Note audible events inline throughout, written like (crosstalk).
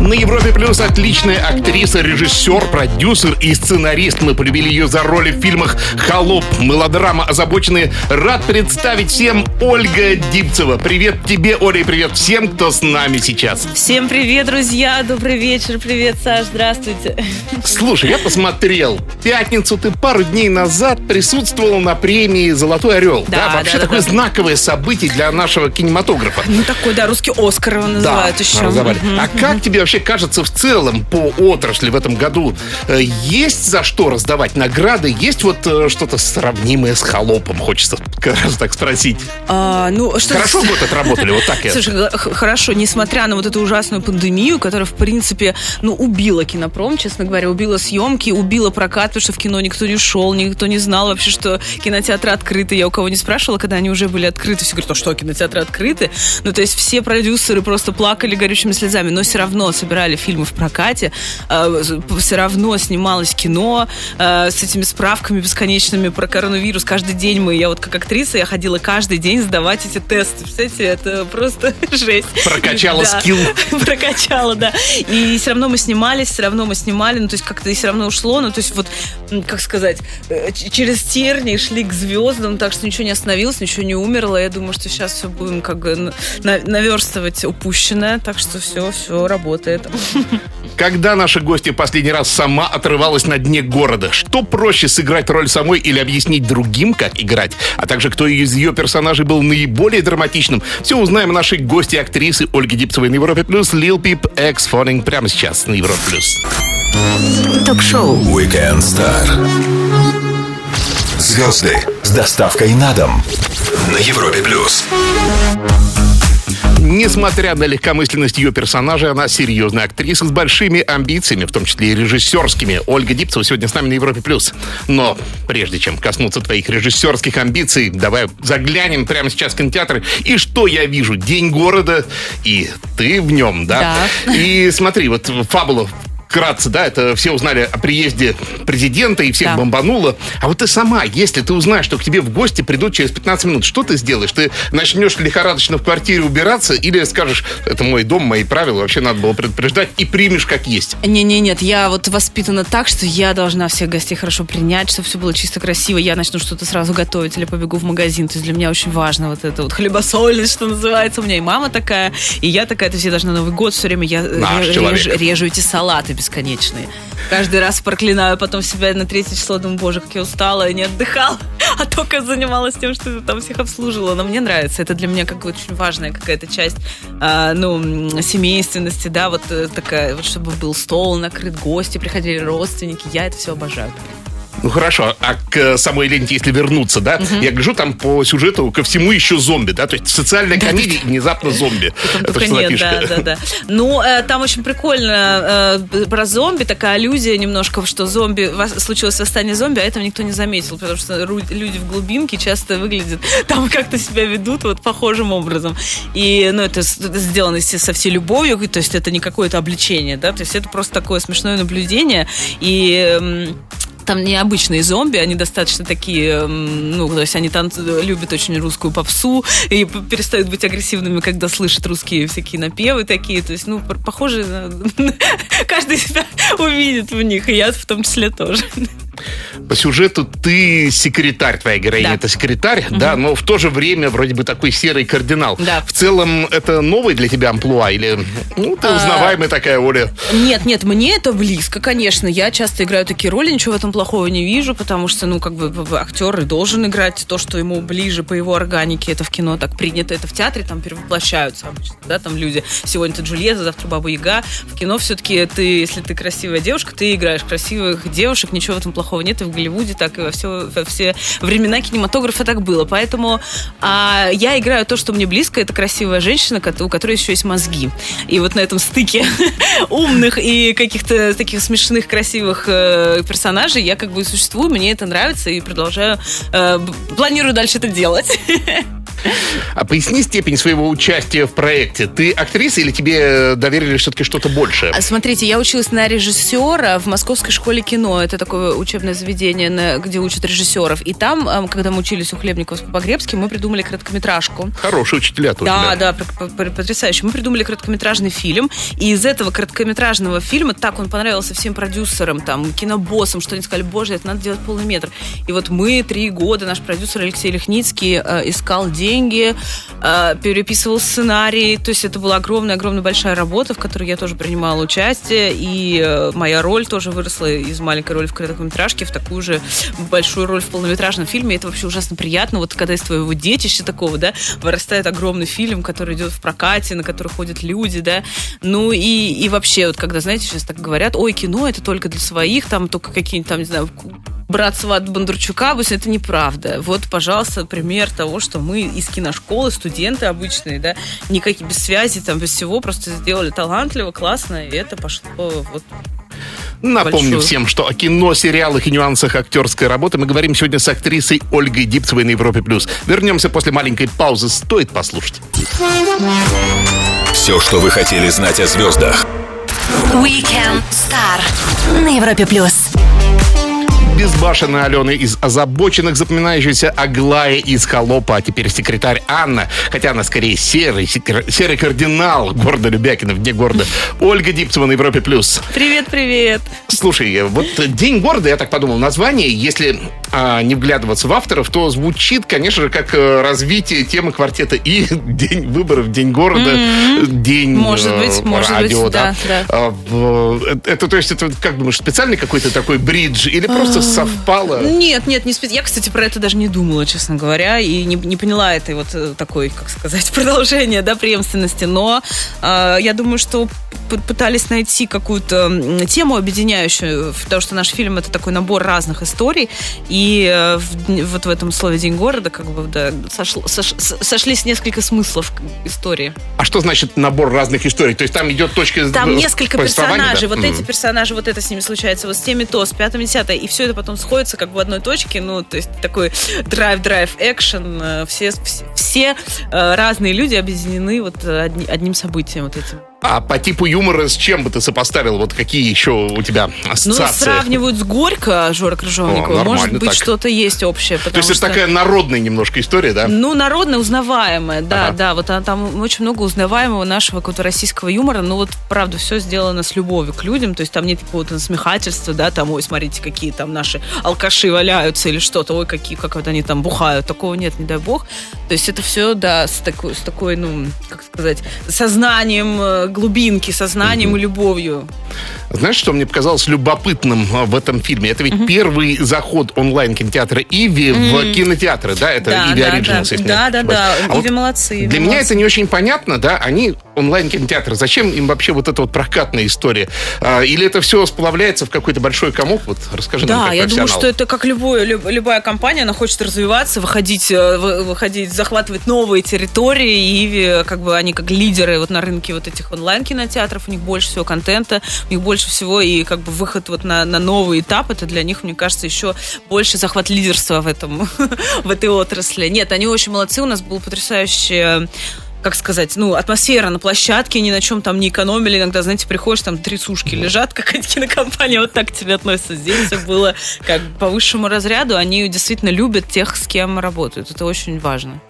На Европе Плюс отличная актриса, режиссер, продюсер и сценарист. Мы полюбили ее за роли в фильмах «Холоп», мелодрама «Озабоченные». Рад представить всем Ольга Дипцева. Привет тебе, Оля, и привет всем, кто с нами сейчас. Всем привет, друзья! Добрый вечер! Привет, Саш! Здравствуйте! Слушай, я посмотрел. В пятницу ты пару дней назад присутствовал на премии «Золотой орел». Да, вообще да, да, такое да. знаковое событие для нашего кинематографа. Ну, такой, да, русский Оскар его называют еще. разобрали. А как тебе вообще кажется в целом по отрасли в этом году? Э, Есть за что раздавать награды? Есть вот э, что-то сравнимое с холопом? Хочется (laughs) как раз так спросить. А, ну, что Хорошо год отработали, вот так я. (laughs) Слушай, хорошо, несмотря на вот эту ужасную пандемию, которая, в принципе, ну, убила кинопром, честно говоря, убила съемки, убила прокат, потому что в кино никто не шел, никто не знал вообще, что кинотеатры открыты. Я у кого не спрашивала, когда они уже были открыты, все говорят, а что, кинотеатры открыты? Ну, то есть все продюсеры просто плакали горючими слезами, но все равно собирали фильмы в прокате, все равно снималось кино э, с этими справками бесконечными про коронавирус. Каждый день мы, я вот как актриса, я ходила каждый день сдавать эти тесты. Представляете, это просто (laughs) жесть. Прокачала Да. скилл. (laughs) Прокачала, да. И все равно мы снимались, все равно мы снимали, ну, то есть как-то и все равно ушло, ну, то есть вот, как сказать, э, через тернии шли к звездам, так что ничего не остановилось, ничего не умерло. Я думаю, что сейчас все будем как бы на- на- наверстывать упущенное, так что все, все работает. Когда наша гостья последний раз сама отрывалась на дне города? Что проще сыграть роль самой или объяснить другим, как играть? А также, кто из ее персонажей был наиболее драматичным? Все узнаем нашей гости актрисы Ольги Дипцевой на Европе Плюс. Лил Пип Экс Фонинг прямо сейчас на Европе Плюс. Ток-шоу Weekend Star. Звезды с доставкой на дом. На Европе Плюс. Несмотря на легкомысленность ее персонажа, она серьезная актриса с большими амбициями, в том числе и режиссерскими. Ольга Дипцева сегодня с нами на Европе+. плюс. Но прежде чем коснуться твоих режиссерских амбиций, давай заглянем прямо сейчас в кинотеатр. И что я вижу? День города, и ты в нем, да? И смотри, вот фабула Вкратце, да, это все узнали о приезде президента и всех Да. бомбануло. А вот ты сама, если ты узнаешь, что к тебе в гости придут через 15 минут, что ты сделаешь? Ты начнешь лихорадочно в квартире убираться или скажешь, это мой дом, мои правила, вообще надо было предупреждать, и примешь как есть? Не-не, нет, я вот воспитана так, что я должна всех гостей хорошо принять, чтобы все было чисто красиво. Я начну что-то сразу готовить или побегу в магазин. То есть для меня очень важно вот это вот хлебосольность, что называется. У меня и мама такая, и я такая. То есть я должна Новый год все время я Наш ре- человек. режу, режу эти салаты бесконечные. Каждый раз проклинаю потом себя на третье число. Думаю, боже, как я устала и не отдыхала. (laughs) А только занималась тем, что там всех обслуживала. Но мне нравится. Это для меня как бы очень важная какая-то часть а, ну, семейственности, да, вот э, такая, вот чтобы был стол накрыт, гости приходили, родственники. Я это все обожаю. Ну хорошо, а к э, самой ленте, если вернуться, да, я гляжу там по сюжету ко всему еще зомби, да, то есть социальная комедия внезапно зомби. Это нет, да, да, да. Ну, э, там очень прикольно э, про зомби, такая аллюзия немножко, что зомби, вос- случилось восстание зомби, а этого никто не заметил, потому что люди в глубинке часто выглядят, (laughs) там как-то себя ведут вот похожим образом. И, ну, это сделано, естественно, со всей любовью, то есть это не какое-то обличение, да, то есть это просто такое смешное наблюдение, и... там необычные зомби, они достаточно такие, ну, то есть они танцуют, любят очень русскую попсу и перестают быть агрессивными, когда слышат русские всякие напевы такие, то есть, ну, похоже, на- (laughs) каждый себя увидит в них, и я в том числе тоже. По сюжету ты секретарь, твоя героиня Да. это секретарь, да, но в то же время вроде бы такой серый кардинал. Да. В целом это новый для тебя амплуа или, ну, ты А, узнаваемая такая, Оля? Нет, нет, мне это близко, конечно. Я часто играю такие роли, ничего в этом плохого не вижу, потому что, ну, как бы актер и должен играть то, что ему ближе по его органике. Это в кино так принято, это в театре там перевоплощаются обычно, да, там люди. Сегодня ты Джульетта, завтра Баба Яга. В кино все-таки ты, если ты красивая девушка, ты играешь красивых девушек, ничего в этом плохого нет. И в Голливуде так, и во все, во все времена кинематографа так было. Поэтому а, я играю то, что мне близко. Это красивая женщина, у которой еще есть мозги. И вот на этом стыке (laughs) умных и каких-то таких смешных, красивых э, персонажей я как бы существую, мне это нравится и продолжаю, э, планирую дальше это делать. (laughs) А поясни степень своего участия в проекте. Ты актриса или тебе доверили все-таки что-то большее? А, Смотрите, я училась на режиссера в Московской школе кино. Это такое учебное заведение, где учат режиссеров. И там, когда мы учились у Хлебникова с Погребским, мы придумали короткометражку. Хорошие учителя тут. Да, да, потрясающе. Мы придумали короткометражный фильм, и из этого короткометражного фильма так он понравился всем продюсерам, там, кинобоссам, что они сказали, боже, это надо делать полный метр. И вот мы три года, наш продюсер Алексей Лихницкий э, искал деньги, э, переписывал сценарий, то есть это была огромная-огромная большая работа, в которой я тоже принимала участие, и э, моя роль тоже выросла из маленькой роли в короткометражке в такую же большую роль в полнометражном фильме. Это вообще ужасно приятно, вот когда из твоего детища такого, да, вырастает огромный фильм, который идет в прокате, на который ходят люди, да. Ну и, и вообще, вот когда, знаете, сейчас так говорят, ой, кино это только для своих, там только какие-нибудь там, не знаю, брат сват Бондарчука, пусть это неправда. Вот, пожалуйста, пример того, что мы из киношколы, студенты обычные, да, никакие без связи, там, без всего, просто сделали талантливо, классно, и это пошло вот Напомню большую. всем, что о кино, сериалах и нюансах актерской работы мы говорим сегодня с актрисой Ольгой Дипцевой на Европе+. плюс. Вернемся после маленькой паузы. Стоит послушать. Все, что вы хотели знать о звездах. Weekend Star на Европе плюс. Безбашенная Алена из озабоченных, запоминающаяся Аглая из Холопа, а теперь секретарь Анна, хотя она скорее серый, секр- серый кардинал города Любякина, вне города. Ольга Дипцева на Европе+. плюс. Привет-привет. Слушай, вот День города, я так подумал, название, если а, не вглядываться в авторов, то звучит, конечно же, как э, развитие темы квартета и (laughs) День выборов, День города, День Может э, быть, может радио, быть, да, да. А, в- Это, то есть, это, как думаешь, специальный какой-то такой бридж или просто совпало? Нет, нет, не спец- Я, кстати, про это даже не думала, честно говоря, и не, не поняла этой вот э, такой, как сказать, (laughs) продолжения, да, преемственности. Но э, я думаю, что пытались найти какую-то тему объединяющую, потому что наш фильм это такой набор разных историй, и э, в вот в этом слове День города как бы да, сошло- сош- сошлись несколько смыслов истории. А что значит набор разных историй? То есть там идет точка Там э, несколько персонажей, да? вот М. эти персонажи, вот это с ними случается, вот с теми то, с пятым, десятое, и все это потом сходится как в одной точке, ну, то есть такой драйв-драйв экшен, э, все, все, все, э, разные люди объединены вот одни- одним событием вот этим. А по типу юмора с чем бы ты сопоставил? Вот какие еще у тебя Ну, ассоциации? сравнивают с Горько Жора Крыжовникова, О, может быть, что-то есть общее, То есть это что... такая народная немножко история, да? Ну, народно узнаваемое, да, Ага. да. Вот а, там очень много узнаваемого нашего какого-то российского юмора. Ну, вот, правда, все сделано с любовью к людям. То есть там нет какого-то насмехательства, да, там, ой, смотрите, какие там наши алкаши валяются или что-то, ой, какие, как вот они там бухают. Такого нет, не дай бог. То есть это все, да, с такой, с такой, ну, как сказать, сознанием э, глубинки, сознанием и любовью. Знаешь, что мне показалось любопытным а, в этом фильме? Это ведь первый заход онлайн-кинотеатра Иви в кинотеатры, да? Это Да, Иви да, Originals, да. если Да, да, да. А вот Иви молодцы, Иви Для меня молодцы. это не очень понятно, да? Они онлайн-кинотеатры. Зачем им вообще вот эта вот прокатная история? А, Или это все сплавляется в какой-то большой комок? Вот расскажи нам, Да, я думаю, что это как любое, люб- любая компания, она хочет развиваться, выходить, э, вы- выходить, захватывать новые территории, и э, как бы они как лидеры вот на рынке вот этих онлайн-кинотеатров, у них больше всего контента, у них больше всего и как бы выход вот на, на новый этап, это для них, мне кажется, еще больше захват лидерства в этом, (laughs) в этой отрасли. Нет, они очень молодцы, у нас был потрясающий как сказать, ну, атмосфера на площадке, ни на чем там не экономили. Иногда, знаете, приходишь, там три сушки лежат, какая-то кинокомпания вот так к тебе относится. Здесь все было как по высшему разряду. Они действительно любят тех, с кем работают. Это очень важно.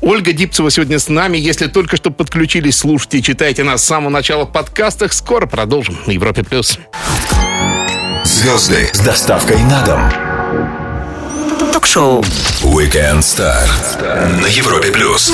Ольга Дипцева сегодня с нами. Если только что подключились, слушайте и читайте нас с самого начала в подкастах. Скоро продолжим на Европе+. плюс. Звезды с доставкой на дом. Ток-шоу Weekend Star на Европе плюс.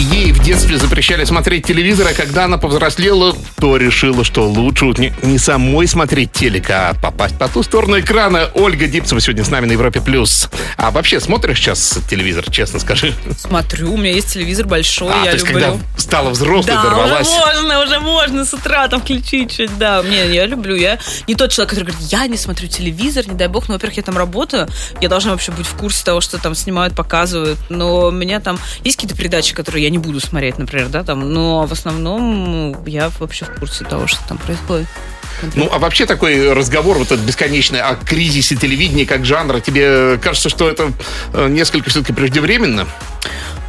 Ей в детстве запрещали смотреть телевизор, а когда она повзрослела, то решила, что лучше не, не самой смотреть телек, а попасть по ту сторону экрана. Ольга Дипцева сегодня с нами на Европе+. плюс. А вообще смотришь сейчас телевизор, честно скажи? Смотрю, у меня есть телевизор большой, а, я то есть люблю. когда стала взрослой, Да, дорвалась. уже можно, уже можно с утра там включить что-то. Да, мне, я люблю. Я не тот человек, который говорит, я не смотрю телевизор, не дай бог. Но, во-первых, я там работаю, я должна вообще быть в курсе того, что там снимают, показывают. Но у меня там есть какие-то передачи, которые я не буду смотреть, например, да, там. Но в основном я вообще в курсе того, что там происходит. Ну, а вообще такой разговор вот этот бесконечный о кризисе телевидения как жанра, тебе кажется, что это э, несколько все-таки преждевременно?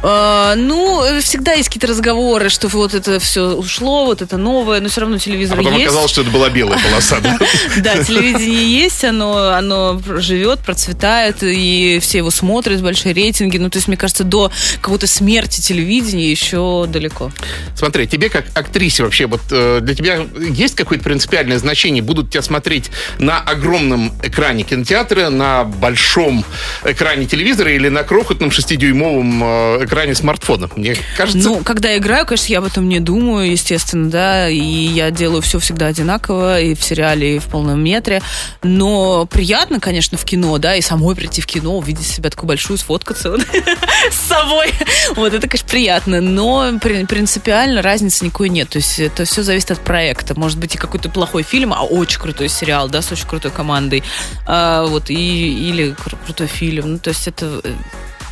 А, ну, всегда есть какие-то разговоры, что вот это все ушло, вот это новое, но все равно телевизор А потом есть. оказалось, что это была белая полоса. да? (laughs) Телевидение есть, оно, оно живет, процветает, и все его смотрят, большие рейтинги. Ну, то есть, мне кажется, до какой-то смерти телевидения еще далеко. Смотри, тебе как актрисе вообще, вот э, для тебя есть какое-то принципиальное значение? Будут тебя смотреть на огромном экране кинотеатра, на большом экране телевизора или на крохотном шестидюймовом э, экране смартфона? Мне кажется, Ну, когда я играю, конечно, я об этом не думаю, естественно, да, и я делаю все всегда одинаково, и в сериале, и в полном метре, но приятно, конечно, в кино, да, и самой прийти в кино, увидеть себя такую большую, сфоткаться вот (laughs) с собой, вот, это, конечно, приятно, но при- принципиально разницы никакой нет, то есть это все зависит от проекта, может быть и какой-то плохой фильм, а очень крутой сериал, да, с очень крутой командой, А, вот, и, или кру- крутой фильм, ну, то есть это...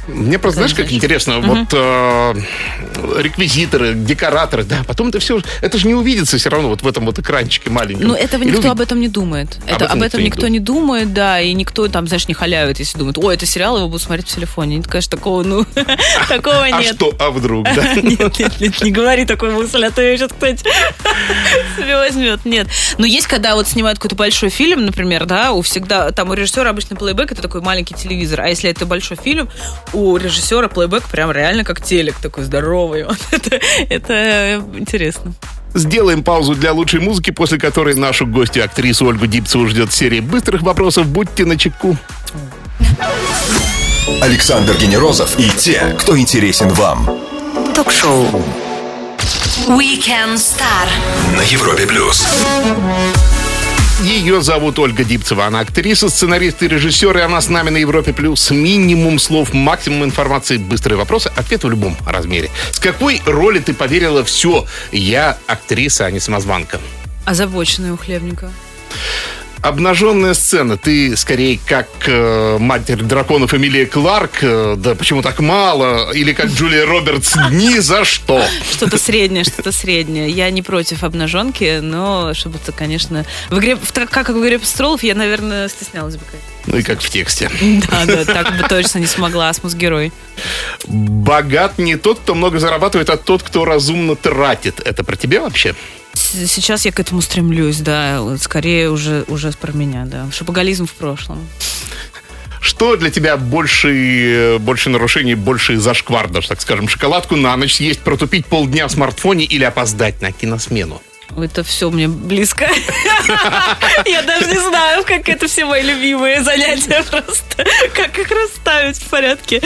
Мне просто, знаешь, как интересно, вот э, реквизиторы, декораторы, да, потом это все, это же не увидится все равно вот в этом вот экранчике маленьком. Ну, этого никто люди- об этом не думает. Это, этом об этом никто никто не не думает, да, и никто там, знаешь, не халявит, если думает, ой, это сериал, его будут смотреть в телефоне. Нет, конечно, такого, ну, (laughs) такого А нет. что, а вдруг, да? (laughs) Нет, нет, нет, не говори такой мысль, а то ее сейчас кто-нибудь (laughs) себе возьмет. Нет. Но есть, когда вот снимают какой-то большой фильм, например, да, у всегда, там у режиссера обычно плейбэк, это такой маленький телевизор, а если это большой фильм, у режиссера плейбэк прям реально как телек такой здоровый. (laughs) Вот это, это интересно. Сделаем паузу для лучшей музыки, после которой нашу гостью, актрису Ольгу Дипцеву, ждет серия быстрых вопросов. Будьте начеку. Александр Генерозов и те, кто интересен вам. Ток-шоу. Weekend Star. На Европе плюс. Ее зовут Ольга Дипцева. Она актриса, сценарист и режиссер, и она с нами на Европе Плюс. Минимум слов, максимум информации, быстрые вопросы, ответ в любом размере. С какой роли ты поверила все? Я актриса, а не самозванка. Озабоченная у хлебника. Обнаженная сцена. Ты скорее как э, матерь драконов Эмилия Кларк, э, да почему так мало? Или как Джулия Робертс, ни за что. Что-то среднее, что-то среднее. Я не против обнаженки, но чтобы это, конечно... В игре, в- так как в игре престолов, я, наверное, стеснялась бы. Ну и как в тексте. Да, да, так бы точно не смогла, асмус-герой. Богат не тот, кто много зарабатывает, а тот, кто разумно тратит. Это про тебя вообще? Сейчас я к этому стремлюсь, да. Скорее уже, уже про меня, да. Шопоголизм в прошлом. Что для тебя больше, больше нарушений, больше зашквар, даже так скажем? Шоколадку на ночь съесть, протупить полдня в смартфоне или опоздать на киносмену? Это все мне близко. (laughs) Я даже не знаю, как это все мои любимые занятия просто. Как их расставить в порядке.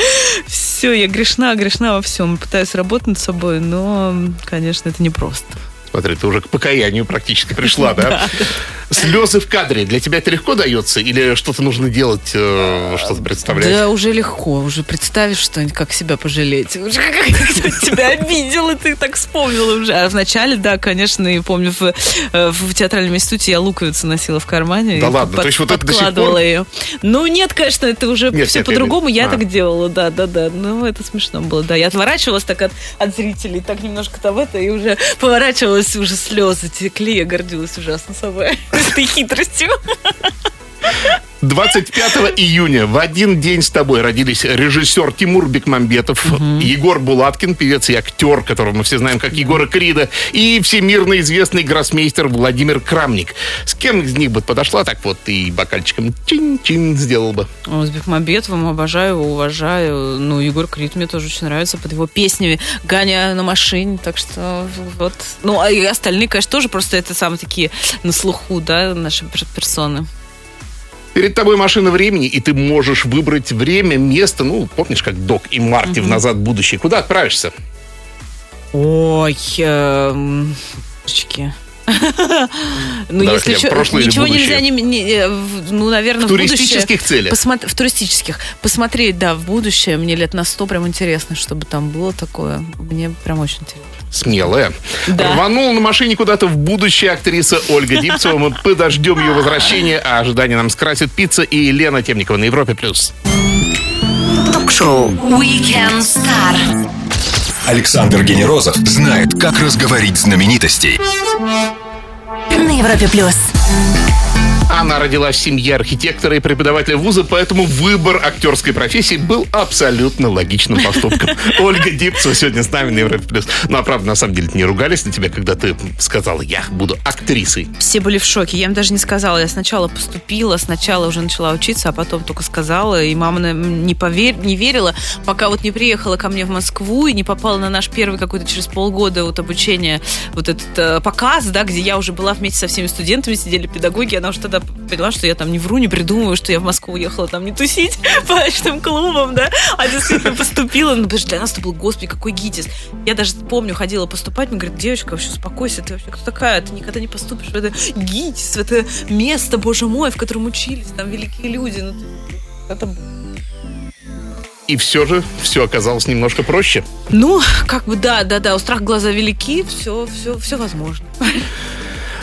Все, я грешна, грешна во всем. Пытаюсь работать над собой, но, конечно, это непросто. Смотри, ты уже к покаянию практически пришла, да? (laughs) Слезы в кадре. Для тебя это легко дается? Или что-то нужно делать, э, что-то представлять? Да, уже легко. Уже представишь что-нибудь, как себя пожалеть. (laughs) Уже как тебя обидел, и ты так вспомнила уже. А вначале, да, конечно, и помню, в, э, в театральном институте я луковицу носила в кармане. Да ладно? То есть вот это подкладывала ее. Ну, нет, конечно, это уже Нет, все по-другому. нет. Я А. так делала, да, да, да. Ну, это смешно было, да. Я отворачивалась так от, от зрителей, так немножко там это, и уже поворачивалась, уже слезы текли. Я гордилась ужасно собой. Этой хитростью. 25 июня в один день с тобой родились режиссер Тимур Бекмамбетов, Егор Булаткин, певец и актер, которого мы все знаем как Егора Крида, и всемирно известный гроссмейстер Владимир Крамник. С кем из них бы подошла так вот и бокальчиком чин-чин сделал бы? С Бекмамбетовым обожаю уважаю. Ну, Егор Крид мне тоже очень нравится под его песнями «Гоня на машине», так что вот. Ну, а и остальные, конечно, тоже просто это самые такие на слуху, да, наши пер- персоны. Перед тобой машина времени, и ты можешь выбрать время, место, ну, помнишь, как Док и Марти в «Назад в будущее». Куда отправишься? Ой, эм, божечки. (laughs) Ну, если ничего нельзя, не, не- э, ну, наверное, В туристических целях? В туристических. Посмотреть, да, в будущее. Мне лет на сто прям интересно, чтобы там было такое. Мне прям очень интересно. Смелая. Да. Рванула на машине куда-то в будущее актриса Ольга Дипцева. Мы подождем ее возвращения, а ожидание нам скрасит пицца и Лена Темникова на Европе+. плюс. Ток-шоу. Weekend Star. Александр Генерозов знает, как разговорить знаменитостей. на Европе плюс. Она родилась в семье архитектора и преподавателя вуза, поэтому выбор актерской профессии был абсолютно логичным поступком. (laughs) Ольга Дипцева сегодня с нами на Европе Плюс. Ну, а правда, на самом деле, не ругались на тебя, когда ты сказала, я буду актрисой. Все были в шоке. Я им даже не сказала. Я сначала поступила, сначала уже начала учиться, а потом только сказала. И мама не, повер... не верила, пока вот не приехала ко мне в Москву и не попала на наш первый какой-то через полгода вот обучение, вот этот э, показ, да, где я уже была вместе со всеми студентами, сидели педагоги, она уже тогда поняла, что я там не вру, не придумываю, что я в Москву уехала там не тусить (laughs) по ночным клубам, да, а действительно поступила. Ну, потому что для нас это был, господи, какой ГИТИС. Я даже помню, ходила поступать, мне говорят, девочка, вообще успокойся, ты вообще кто такая? Ты никогда не поступишь в это ГИТИС, в это место, боже мой, в котором учились там великие люди. Ну, это и все же все оказалось немножко проще. Ну, как бы да, да, да, у страх глаза велики, все, все, все возможно. (laughs)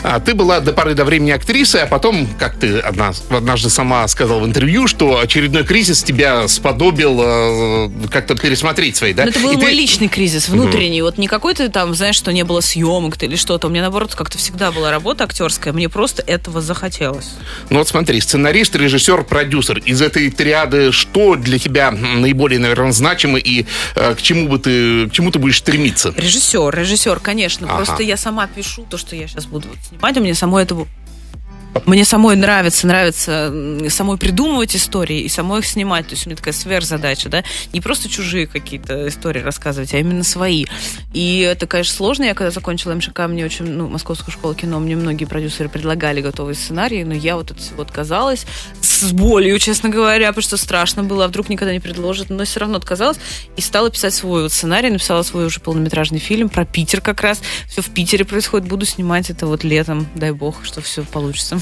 А, ты была до поры до времени актрисой, а потом, как ты однажды сама сказала в интервью, что очередной кризис тебя сподобил э, как-то пересмотреть свои, да? Но это был И мой ты- личный кризис, внутренний. Вот не какой-то там, знаешь, что не было съемок или что-то. У меня, наоборот, как-то всегда была работа актерская. Мне просто этого захотелось. Ну вот смотри, сценарист, режиссер, продюсер. Из этой триады что для тебя наиболее, наверное, значимо и э, к чему бы ты, к чему ты будешь стремиться? Режиссер, режиссер, конечно. Ага. Просто я сама пишу то, что я сейчас буду снимать. У меня самой это... Мне самой нравится, нравится самой придумывать истории и самой их снимать. То есть у меня такая сверхзадача, да. Не просто чужие какие-то истории рассказывать, а именно свои. И это, конечно, сложно. Я когда закончила МШК, мне очень, ну, Московскую школу кино, мне многие продюсеры предлагали готовые сценарии, но я вот от всего отказалась с болью, честно говоря, потому что страшно было, а вдруг никогда не предложат, но все равно отказалась и стала писать свой вот сценарий, написала свой уже полнометражный фильм про Питер как раз. Все в Питере происходит, буду снимать это вот летом, дай бог, что все получится.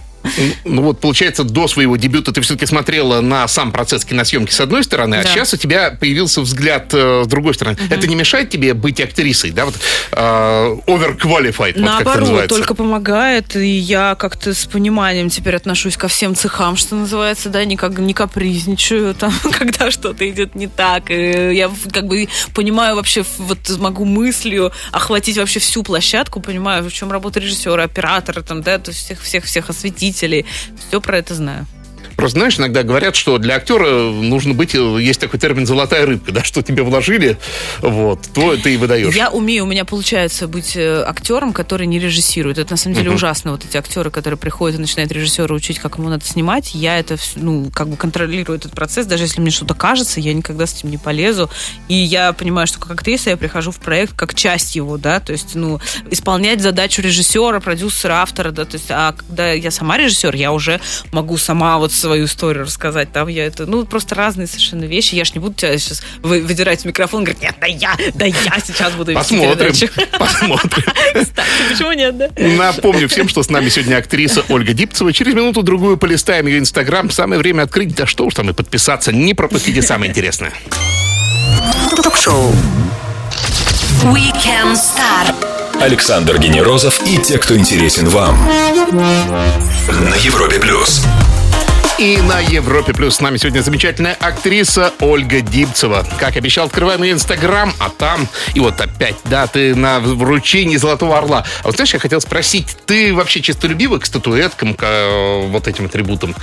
Ну вот, получается, до своего дебюта ты все-таки смотрела на сам процесс киносъемки с одной стороны, а Да. сейчас у тебя появился взгляд э, с другой стороны. Это не мешает тебе быть актрисой, да? Вот э, overqualified, вот как это Наоборот, называется. только помогает, и я как-то с пониманием теперь отношусь ко всем цехам, что называется, да, не, как, не капризничаю, (laughs) там, когда что-то идет не так. И я как бы понимаю вообще, вот могу мыслью охватить вообще всю площадку, понимаю, в чем работа режиссера, оператора, там, да, то есть всех-всех-всех осветителей. Все про это знаю. Просто знаешь, иногда говорят, что для актера нужно быть, э, есть такой термин «золотая рыбка», да, что тебе вложили, вот, то ты и выдаешь. Я умею, у меня получается быть э, актером, который не режиссирует. Это на самом деле ужасно. Вот эти актеры, которые приходят и начинают режиссера учить, как ему надо снимать, я это, ну, как бы контролирую этот процесс. Даже если мне что-то кажется, я никогда с этим не полезу. И я понимаю, что как актриса я прихожу в проект как часть его, да, то есть, ну, исполнять задачу режиссера, продюсера, автора, да, то есть, а когда я сама режиссер, я уже могу сама вот свою историю рассказать. Там я это, ну, просто разные совершенно вещи. Я ж не буду тебя сейчас вы- выдирать микрофон и говорить, нет, да я, да я сейчас буду вести Посмотрим, передачу». (laughs) посмотрим. (laughs) Кстати, почему нет, да? Напомню всем, что с нами сегодня актриса Ольга Дипцева. Через минуту-другую полистаем ее инстаграм. Самое время открыть, да что уж там и подписаться. Не пропустите самое (laughs) интересное. Ток-шоу. Weekend Star. Александр Генерозов и те, кто интересен вам. На Европе плюс. И на Европе Плюс с нами сегодня замечательная актриса Ольга Дипцева. Как обещал, открываем ее инстаграм, а там... И вот опять, да, ты на вручении Золотого Орла. А вот знаешь, я хотел спросить, ты вообще честолюбива к статуэткам, к э, вот этим атрибутам?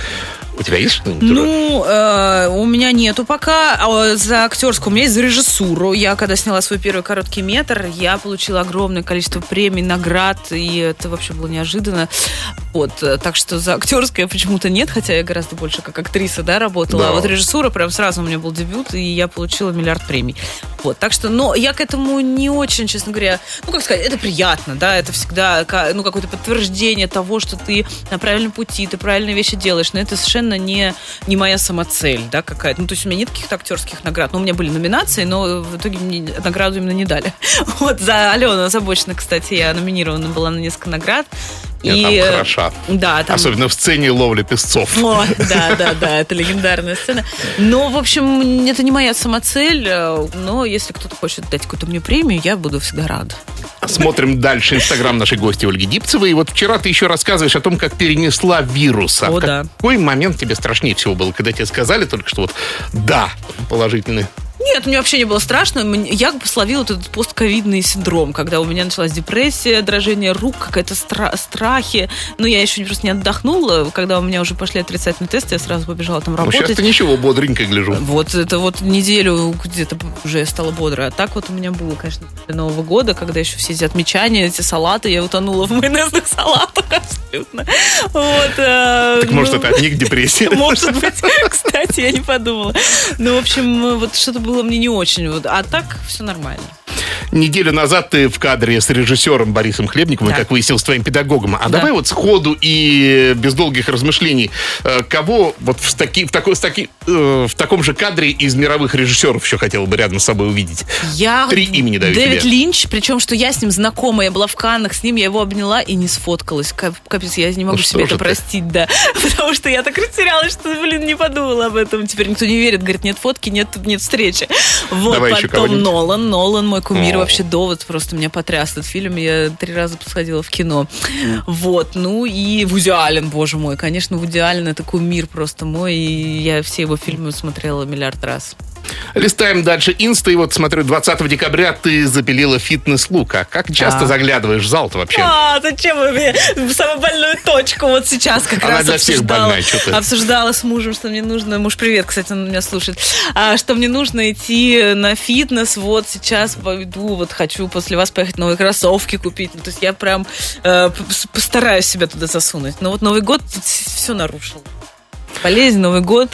У тебя есть что-нибудь? Ну, э, у меня нету пока. А за актерскую у меня есть за режиссуру. Я, когда сняла свой первый короткий метр, я получила огромное количество премий, наград, и это вообще было неожиданно. Вот, э, так что за актерское почему-то нет, хотя я гораздо больше как актриса, да, работала. Да. А вот режиссура, прям сразу у меня был дебют, и я получила миллиард премий. Вот, так что, но я к этому не очень, честно говоря, ну, как сказать, это приятно, да, это всегда, ну, какое-то подтверждение того, что ты на правильном пути, ты правильные вещи делаешь, но это совершенно не, не моя самоцель, да, какая-то. Ну, то есть у меня нет каких-то актерских наград. Ну, у меня были номинации, но в итоге мне награду именно не дали. (laughs) Вот, за Алену Забочина, кстати, я номинирована была на несколько наград. Нет, И, там э, хороша. Да, там... Особенно в сцене ловли песцов. О, да, да, да, это легендарная сцена. Но, в общем, это не моя самоцель, э, но если кто-то хочет дать какую-то мне премию, я буду всегда рада. Смотрим дальше инстаграм нашей гости Ольги Дипцевой. И вот вчера ты еще рассказываешь о том, как перенесла вирус. А О, в да. какой момент тебе страшнее всего было, когда тебе сказали только что вот да, положительный? Нет, мне вообще не было страшно. Я словила вот этот постковидный синдром, когда у меня началась депрессия, дрожение рук, какая-то стра- страхи. Но я еще просто не отдохнула. Когда у меня уже пошли отрицательные тесты, я сразу побежала там Ну, работать. сейчас-то ничего, бодренько гляжу. Вот это вот неделю где-то уже я стала бодрой. А так вот у меня было, конечно, до Нового года, когда еще все эти отмечания, эти салаты, я утонула в майонезных (laughs) салатах абсолютно. Вот, э, Так может, ну, это от них депрессия? (laughs) Может быть, кстати, я не подумала. Ну, в общем, вот что-то было мне не очень. Вот. А так все нормально. Неделю назад ты в кадре с режиссером Борисом Хлебниковым, Да. как выяснилось, твоим педагогом. А Да. давай вот сходу и без долгих размышлений, э, кого вот в, таки, в, такой, с таки- э, в таком же кадре из мировых режиссеров еще хотела бы рядом с собой увидеть? Я Три имени даю Дэвид тебе. Линч, причем, что я с ним знакома, я была в Каннах с ним, я его обняла и не сфоткалась. Кап- Капец, я не могу Ну себе это ты? простить, да. (laughs) Потому что я так растерялась, что, блин, не подумала об этом. Теперь никто не верит, говорит, нет фотки, нет, нет встречи. Вот, Давай потом. Нолан, Нолан, мой кумир. Вообще довод, просто меня потряс этот фильм, я три раза посходила в кино. Вот, ну и Вуди Аллен, боже мой, конечно, Вуди Аллен это кумир просто мой, и я все его фильмы смотрела миллиард раз. Листаем дальше инста, и вот смотрю, 20 декабря ты запилила фитнес-лук. А как часто Да. заглядываешь в зал-то вообще? А, зачем вы мне в самую больную точку вот сейчас как Она раз для всех обсуждала, больная, обсуждала с мужем, что мне нужно, муж, привет, кстати, он меня слушает, а, что мне нужно идти на фитнес, вот сейчас пойду, вот хочу после вас поехать новые кроссовки купить, ну, то есть я прям э, постараюсь себя туда засунуть, но вот Новый год все нарушил. Болезнь, Новый год,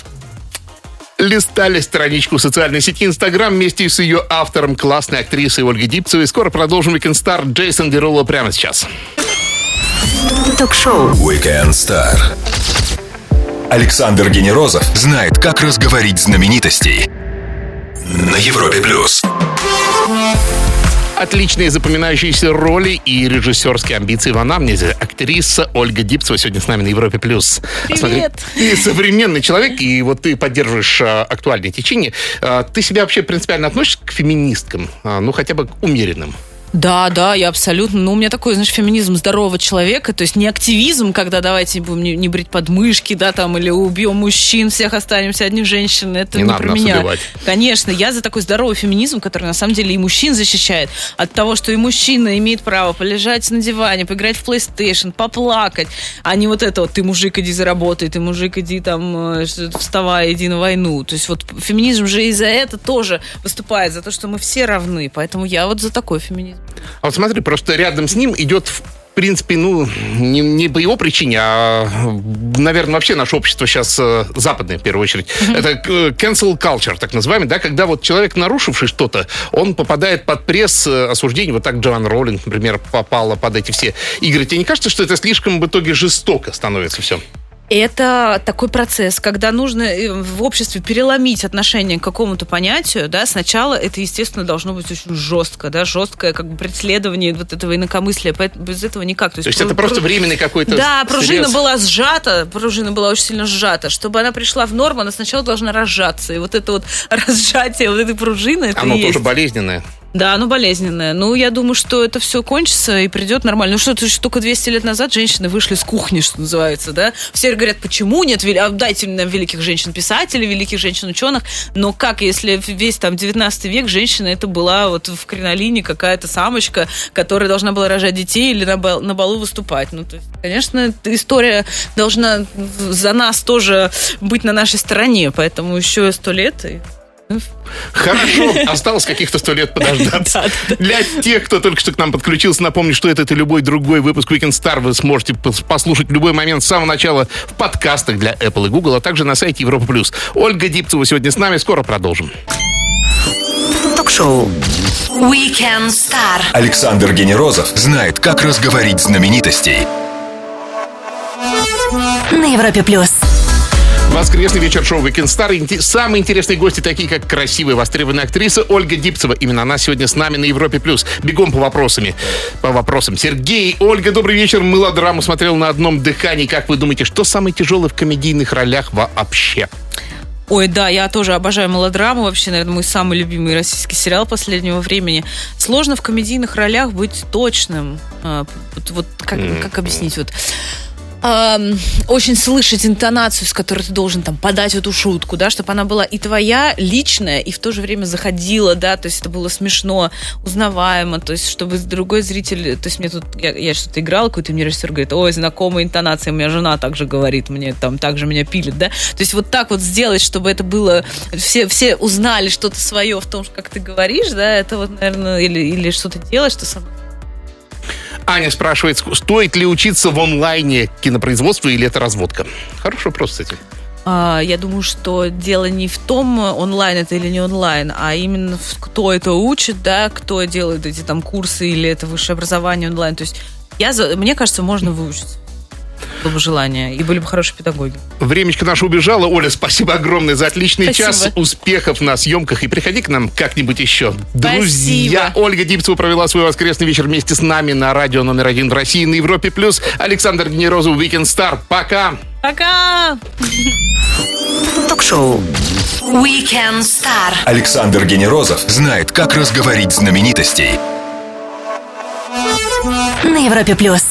Листали страничку социальной сети Инстаграм вместе с ее автором, классной актрисой Ольгой Дипцевой. Скоро продолжим Weekend Star Джейсон Деруло прямо сейчас. Ток-шоу. Weekend Star. Александр Генерозов знает, как разговорить знаменитостей. На Европе плюс. Отличные запоминающиеся роли и режиссерские амбиции в анамнезе. Актриса Ольга Дипцева сегодня с нами на Европе+. плюс. Привет. ты современный человек, и вот ты поддерживаешь а, актуальное течение. А, ты себя вообще принципиально относишься к феминисткам? А, ну, хотя бы к умеренным? Да, да, я абсолютно. Ну, у меня такой, знаешь, феминизм здорового человека, то есть не активизм, когда давайте будем не, не брить подмышки, да, там, или убьем мужчин, всех останемся одни женщины. Это Не не, надо про нас меня. убивать. Конечно, я за такой здоровый феминизм, который на самом деле и мужчин защищает от того, что и мужчина имеет право полежать на диване, поиграть в PlayStation, поплакать, а не вот это вот ты мужик, иди заработай, ты мужик, иди там, э, вставай, иди на войну. То есть вот феминизм же и за это тоже выступает, за то, что мы все равны. Поэтому я вот за такой феминизм. А вот смотри, просто рядом с ним идет в принципе, ну, не, не по его причине, а, наверное, вообще наше общество сейчас э, западное, в первую очередь. Это э, cancel culture, так называемый, да, когда вот человек, нарушивший что-то, он попадает под пресс э, осуждений, вот так Джоан Роллинг, например, попала под эти все игры. Тебе не кажется, что это слишком в итоге жестоко становится все? Это такой процесс, когда нужно э, в обществе переломить отношение к какому-то понятию, да, сначала это, естественно, должно быть очень жестко, да, жесткое как бы преследование вот этого инакомыслия, поэтому без этого никак. То есть это просто временный какой-то Да, пружина срез. была сжата, пружина была очень сильно сжата. Чтобы она пришла в норму, она сначала должна разжаться. И вот это вот (laughs) разжатие вот этой пружины, это Оно и есть. тоже болезненное. Да, оно болезненное. Ну, я думаю, что это все кончится и придет нормально. Ну, что, это же только 200 лет назад женщины вышли с кухни, что называется, да? Все говорят, почему нет, а дайте нам великих женщин-писателей, великих женщин-ученых. Но как, если весь там 19 век женщина это была вот в кринолине какая-то самочка, которая должна была рожать детей или на, бал- на балу выступать? Ну, то есть, конечно, история должна за нас тоже быть на нашей стороне, поэтому еще сто лет и Хорошо, осталось каких-то сто лет подождаться. (laughs) Да, да, Для тех, кто только что к нам подключился, напомню, что этот и любой другой выпуск Weekend Star вы сможете пос- послушать в любой момент с самого начала в подкастах для Apple и Google, а также на сайте Европа+. плюс. Ольга Дипцева сегодня с нами, скоро продолжим. Ток-шоу. Weekend Star. Александр Генерозов знает, как разговорить знаменитостей. На Европе плюс. Воскресный вечер шоу Weekend Star. Инте- Самые интересные гости, такие как красивая, востребованная актриса Ольга Дипцева. Именно она сегодня с нами на Европе+. плюс. Бегом по вопросами. По вопросам. Сергей, Ольга, добрый вечер. Мелодраму смотрел на одном дыхании. Как вы думаете, что самое тяжелое в комедийных ролях вообще? Ой, да, я тоже обожаю мелодраму. Вообще, наверное, мой самый любимый российский сериал последнего времени. Сложно в комедийных ролях быть точным. А, Вот, вот как, как объяснить? Вот эм, очень слышать интонацию, с которой ты должен там подать эту шутку, да, чтобы она была и твоя личная, и в то же время заходила, да, то есть это было смешно, узнаваемо, то есть чтобы другой зритель, то есть мне тут, я, я что-то играла, какой-то мне режиссер говорит, ой, знакомая интонация, у меня жена также говорит, мне там также меня пилит, да, то есть вот так вот сделать, чтобы это было, все, все узнали что-то свое в том, как ты говоришь, да, это вот, наверное, или, или что-то делать, что сам Аня спрашивает, стоит ли учиться в онлайне кинопроизводству или это разводка? Хороший вопрос, кстати. А, я думаю, что дело не в том, онлайн это или не онлайн, а именно в кто это учит, да, кто делает эти там курсы или это высшее образование онлайн. То есть я, мне кажется, можно выучиться было бы желание, и были бы хорошие педагоги. Времечко наше убежало. Оля, спасибо огромное за отличный Спасибо. час. Успехов на съемках. И приходи к нам как-нибудь еще. Друзья, Спасибо. Ольга Дипцева провела свой воскресный вечер вместе с нами на радио номер один в России на Европе+. плюс. Александр Генерозов, Weekend Star. Пока! Пока! Ток-шоу Weekend Star. Александр Генерозов знает, как разговорить знаменитостей. На Европе плюс.